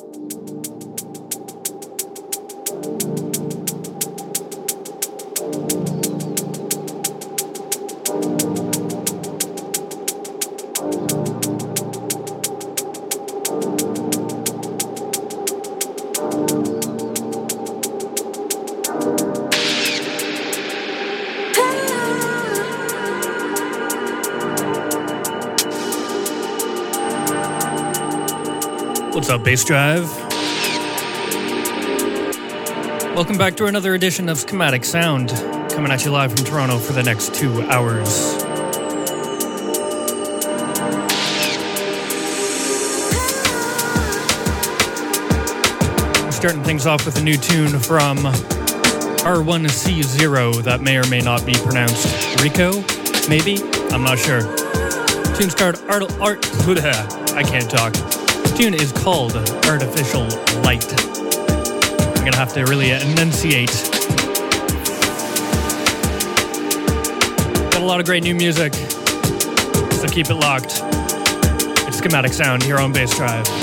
you What's up, Bass Drive? Welcome back to another edition of Schematic Sound, coming at you live from Toronto for the next two hours. We're starting things off with a new tune from R1C0 that may or may not be pronounced Rico, maybe? I'm not sure. Tune's called Art. Art I can't talk tune is called Artificial Light. I'm gonna have to really enunciate. Got a lot of great new music, so keep it locked. It's Schematic Sound here on Bass Drive.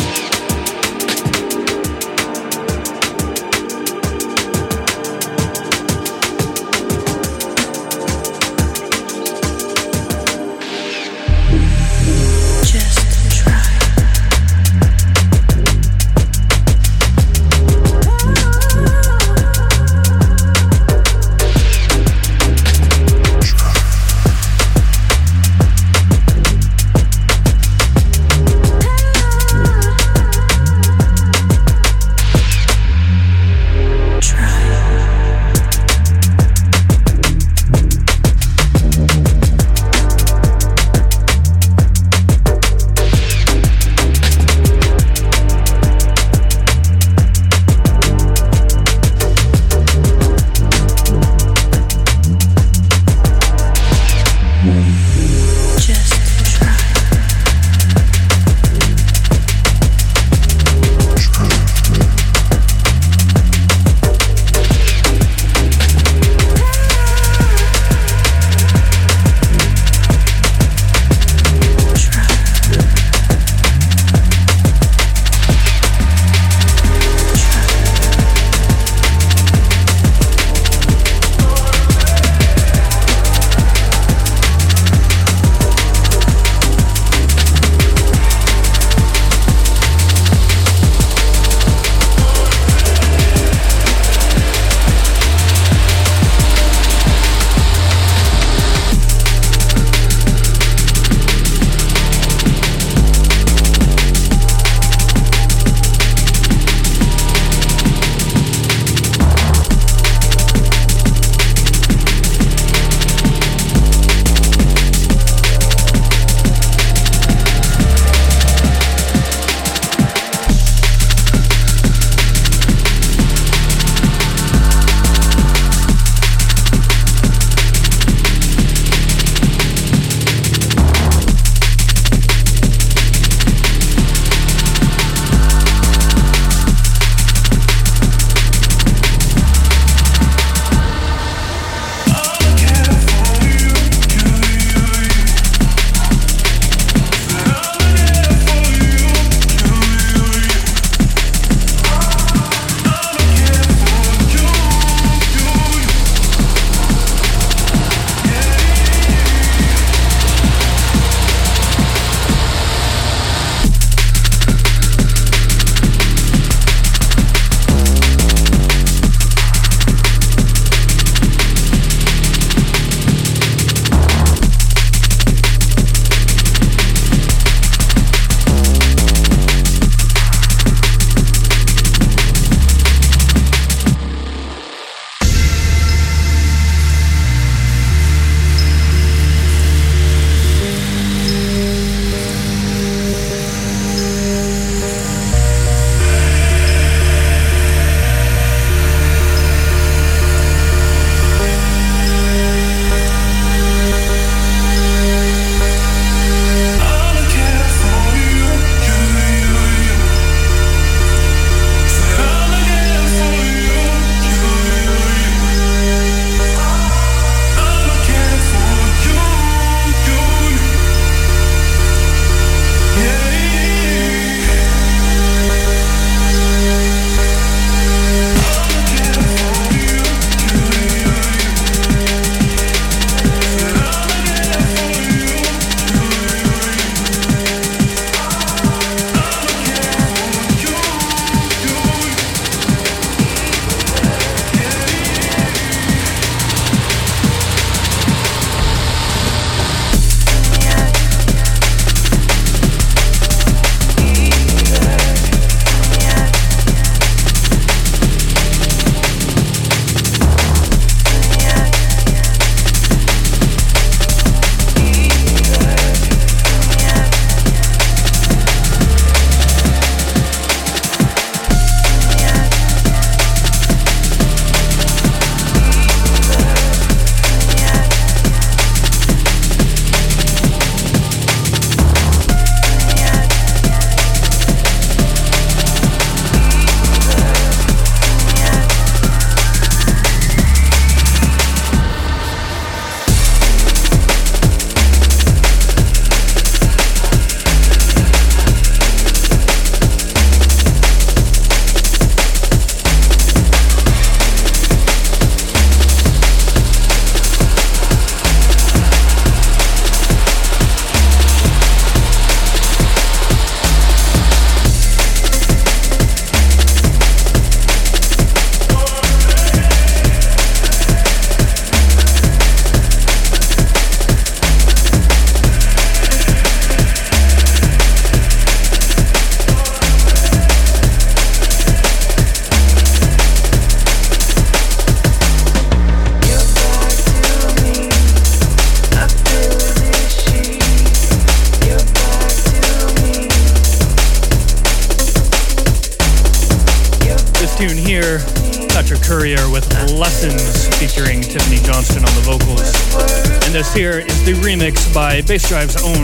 Remix by Bassdrive's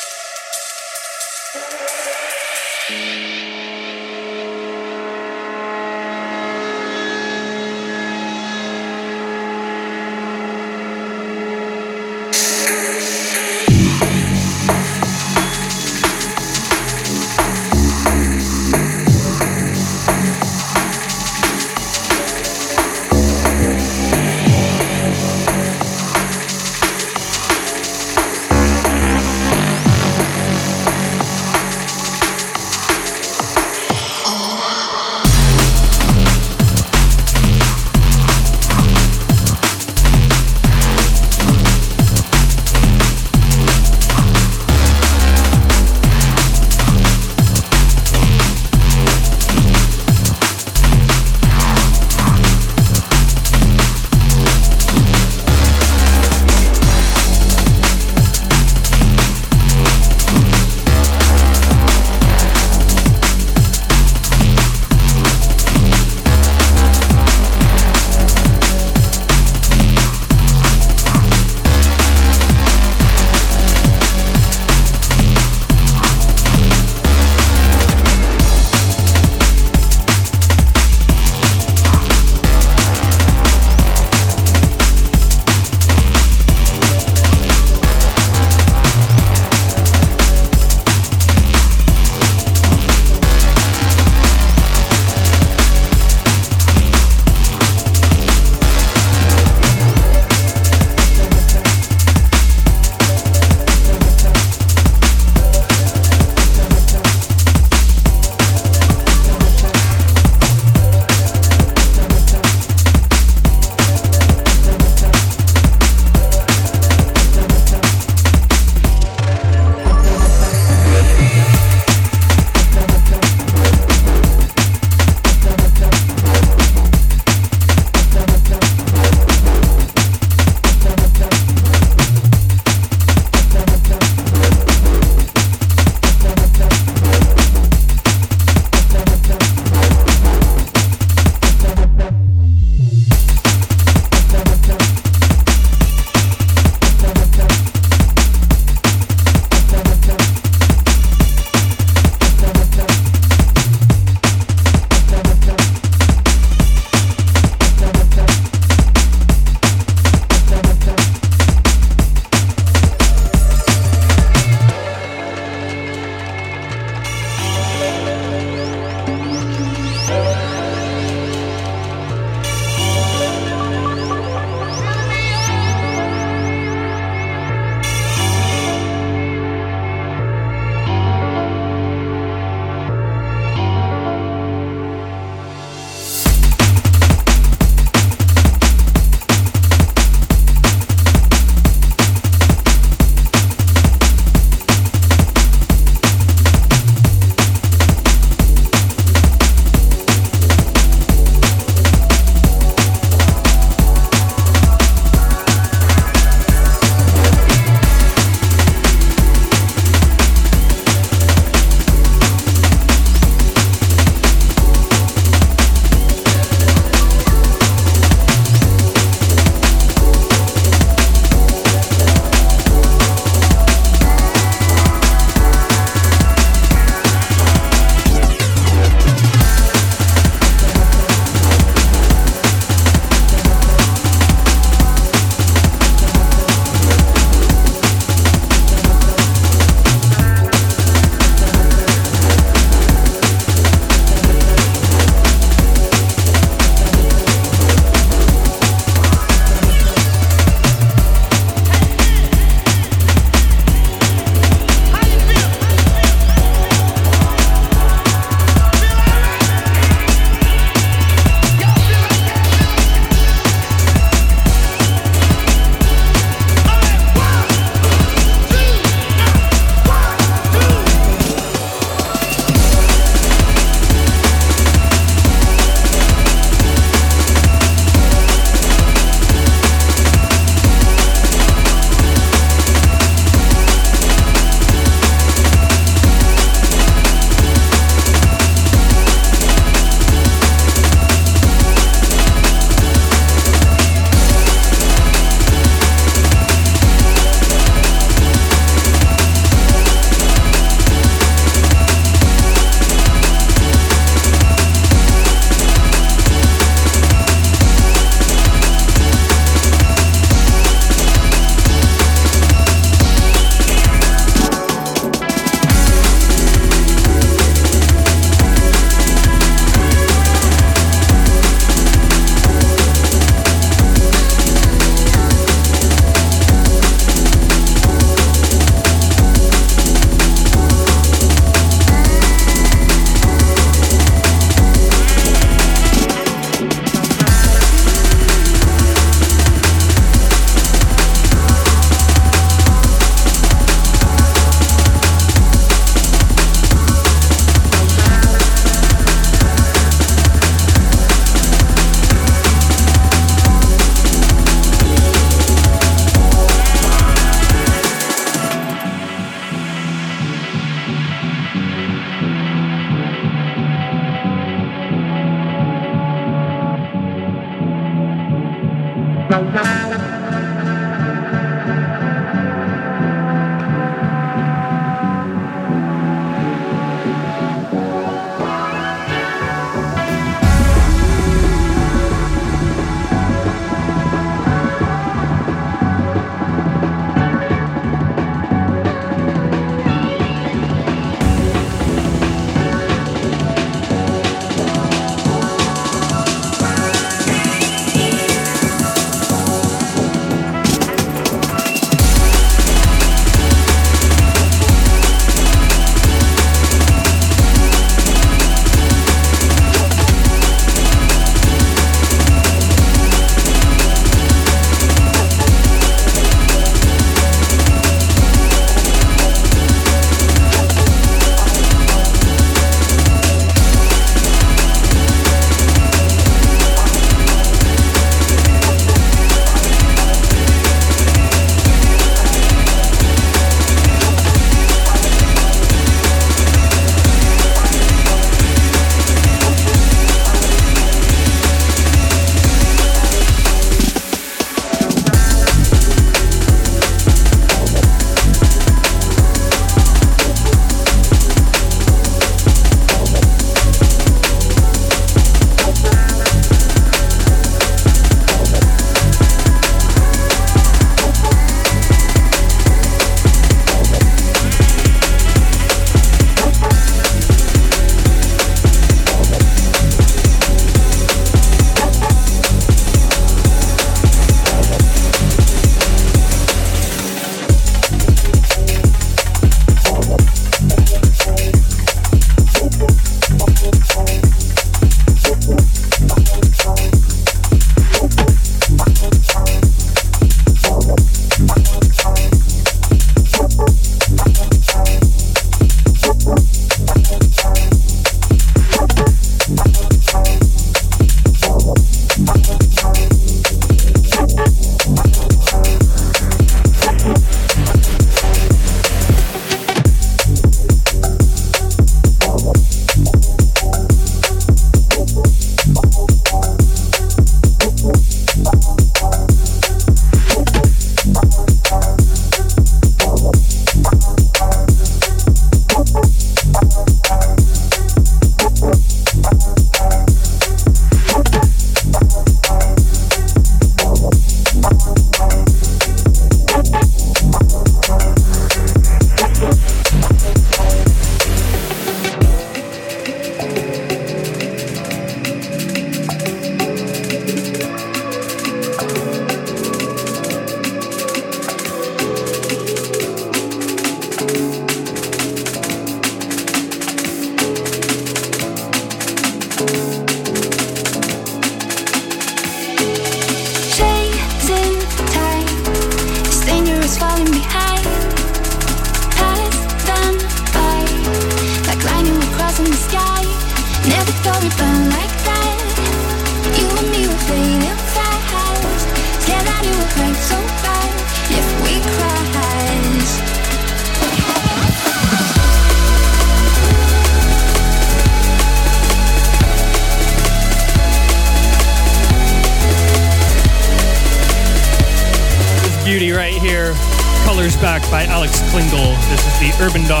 Urban Dog.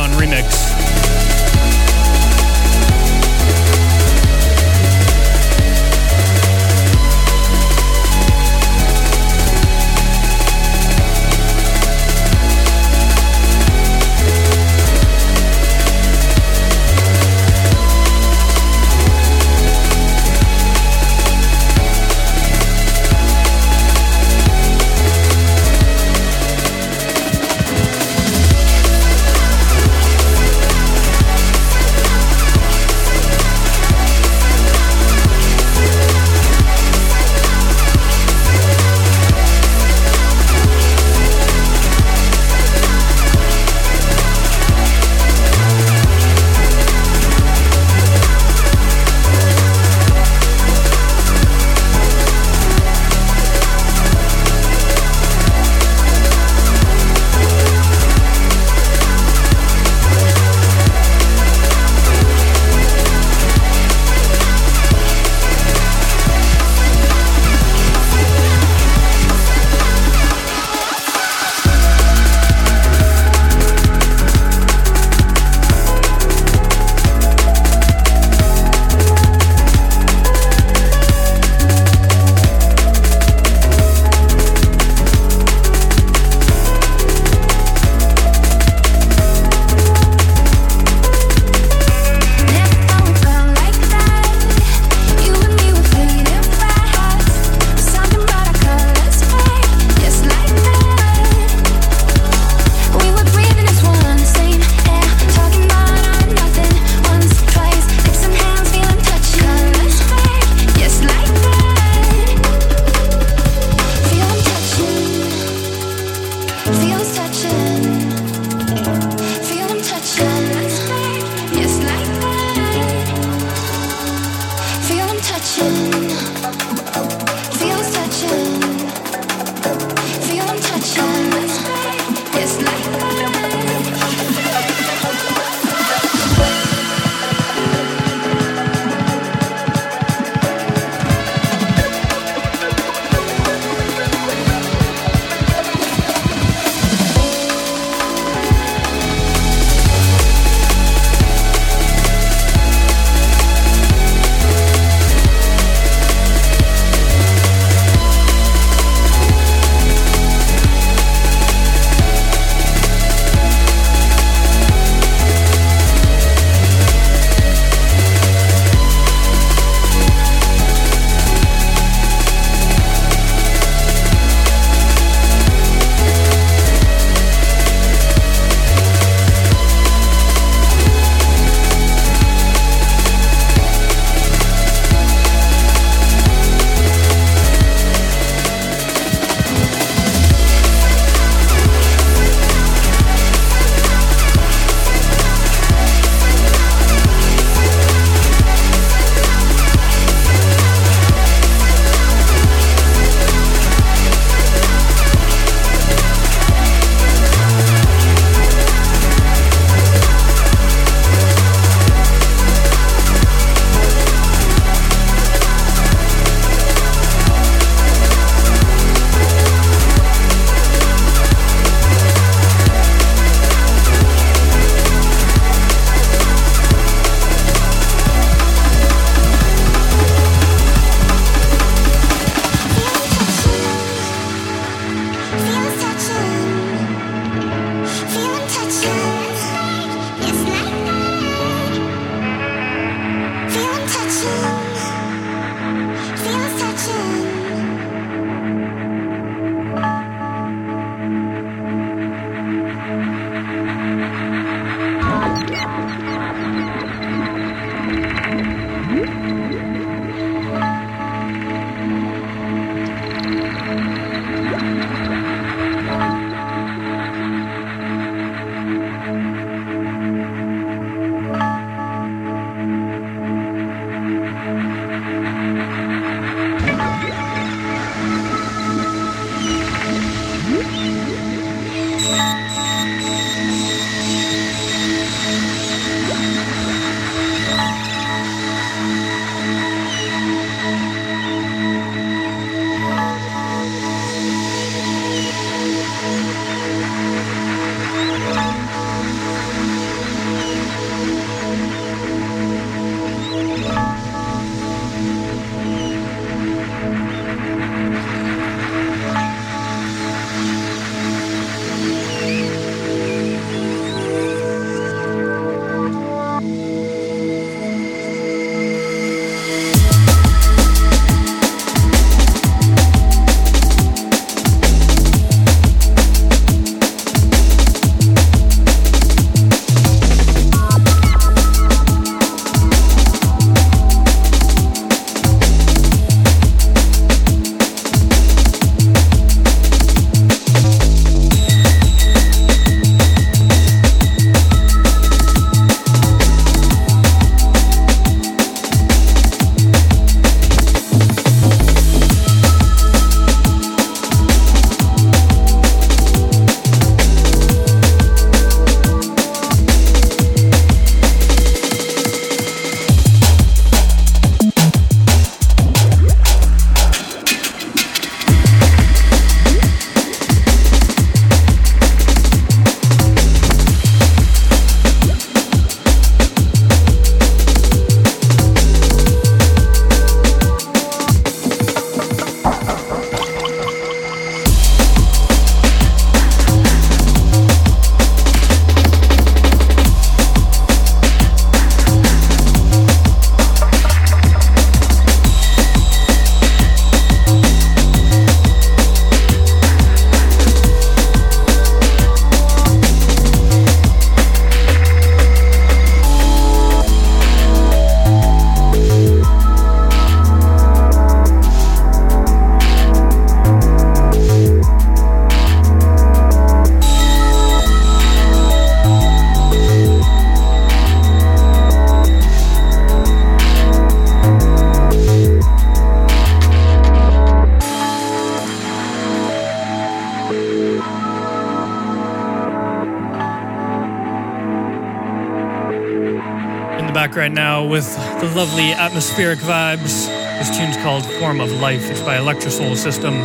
Lovely atmospheric vibes. This tune's called Form of Life. It's by Electrosoul System.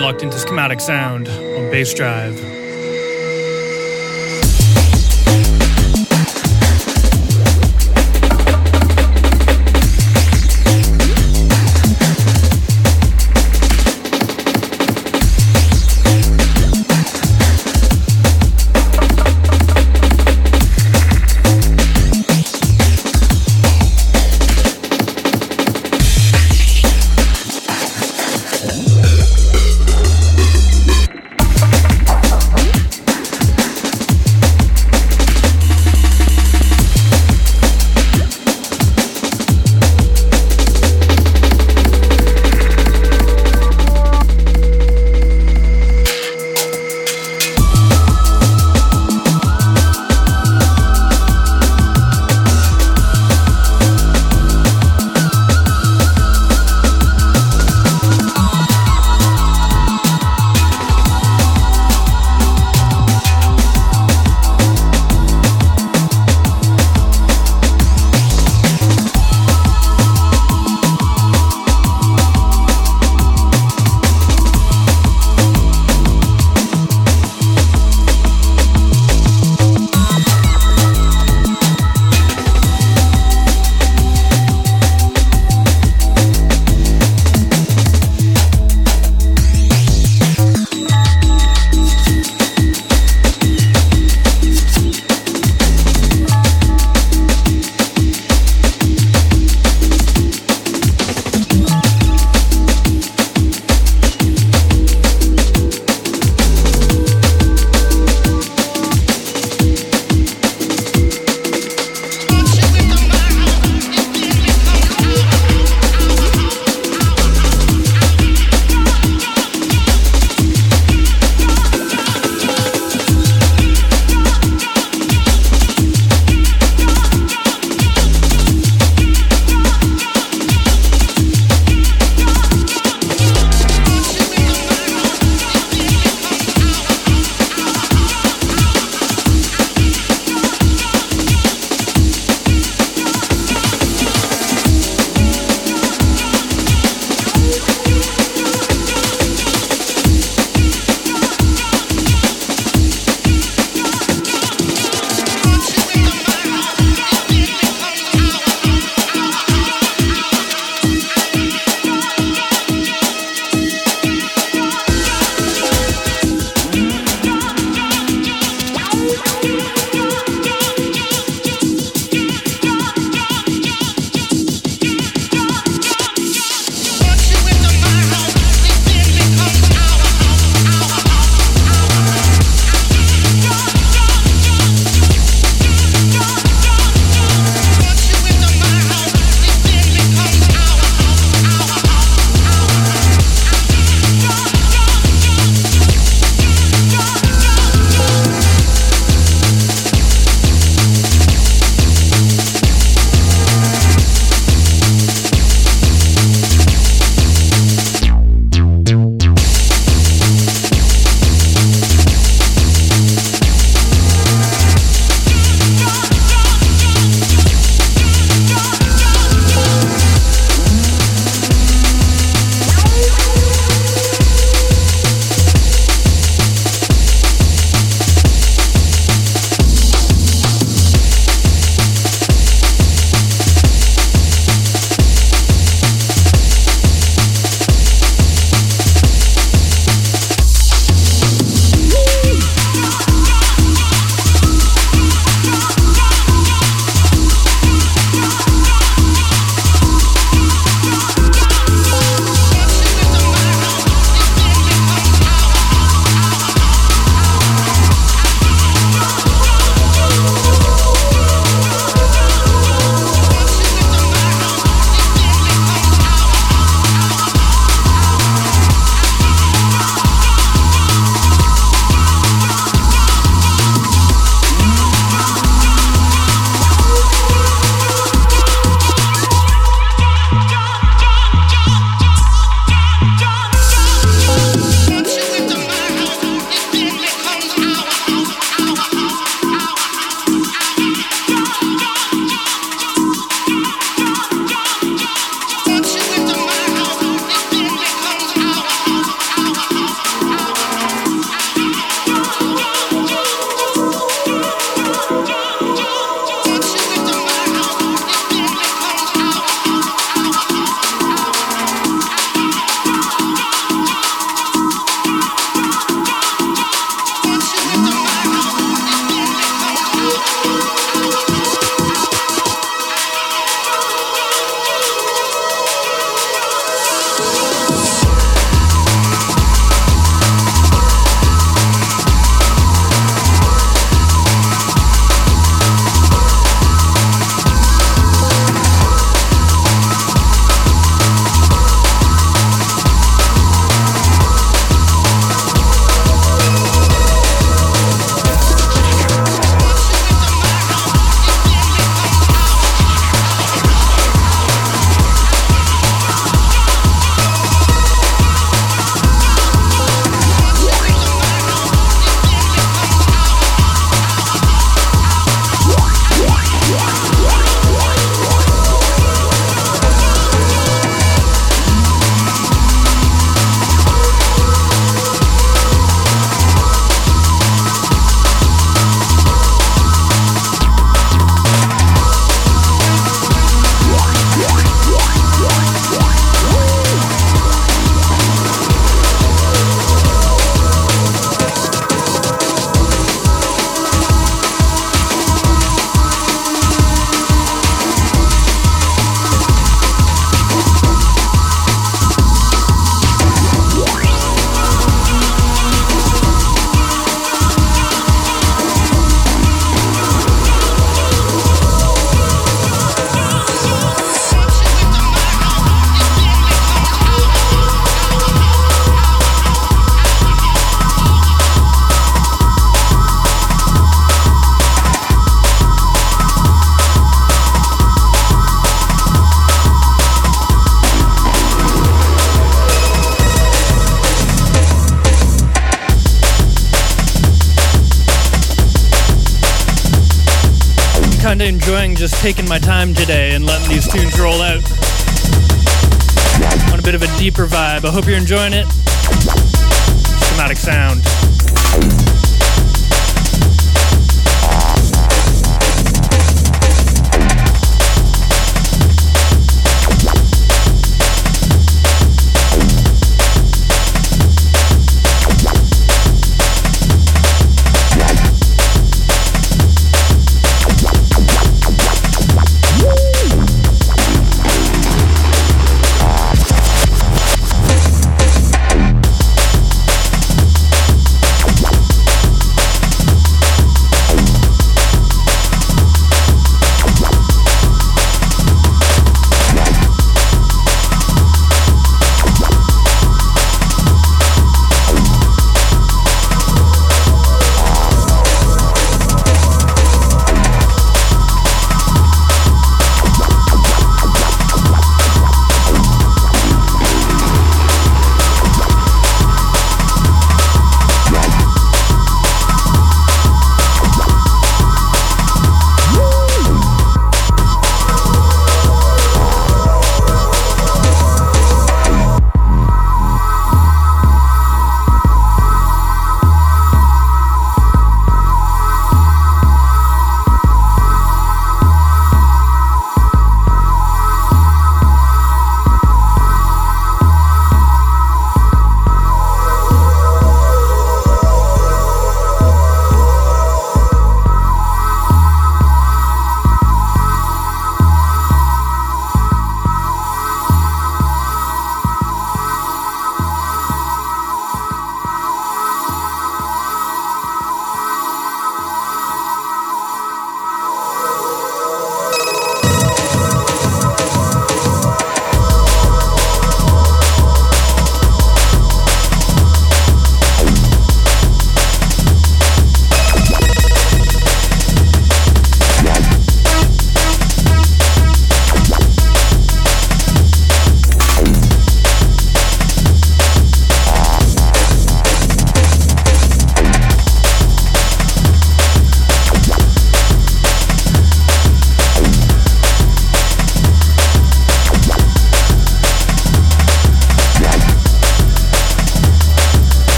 Locked into schematic sound on Bassdrive. enjoying taking my time today and letting these tunes roll out on a bit of a deeper vibe. I hope you're enjoying it. Schematic sound.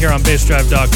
Here on bassdrive.com.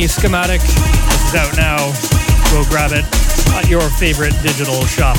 me, Schematic. This is out now. Go grab it at your favorite digital shop.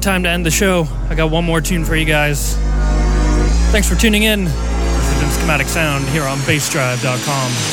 Time to end the show. I got one more tune for you guys. Thanks for tuning in. This has been Schematic Sound here on bassdrive.com.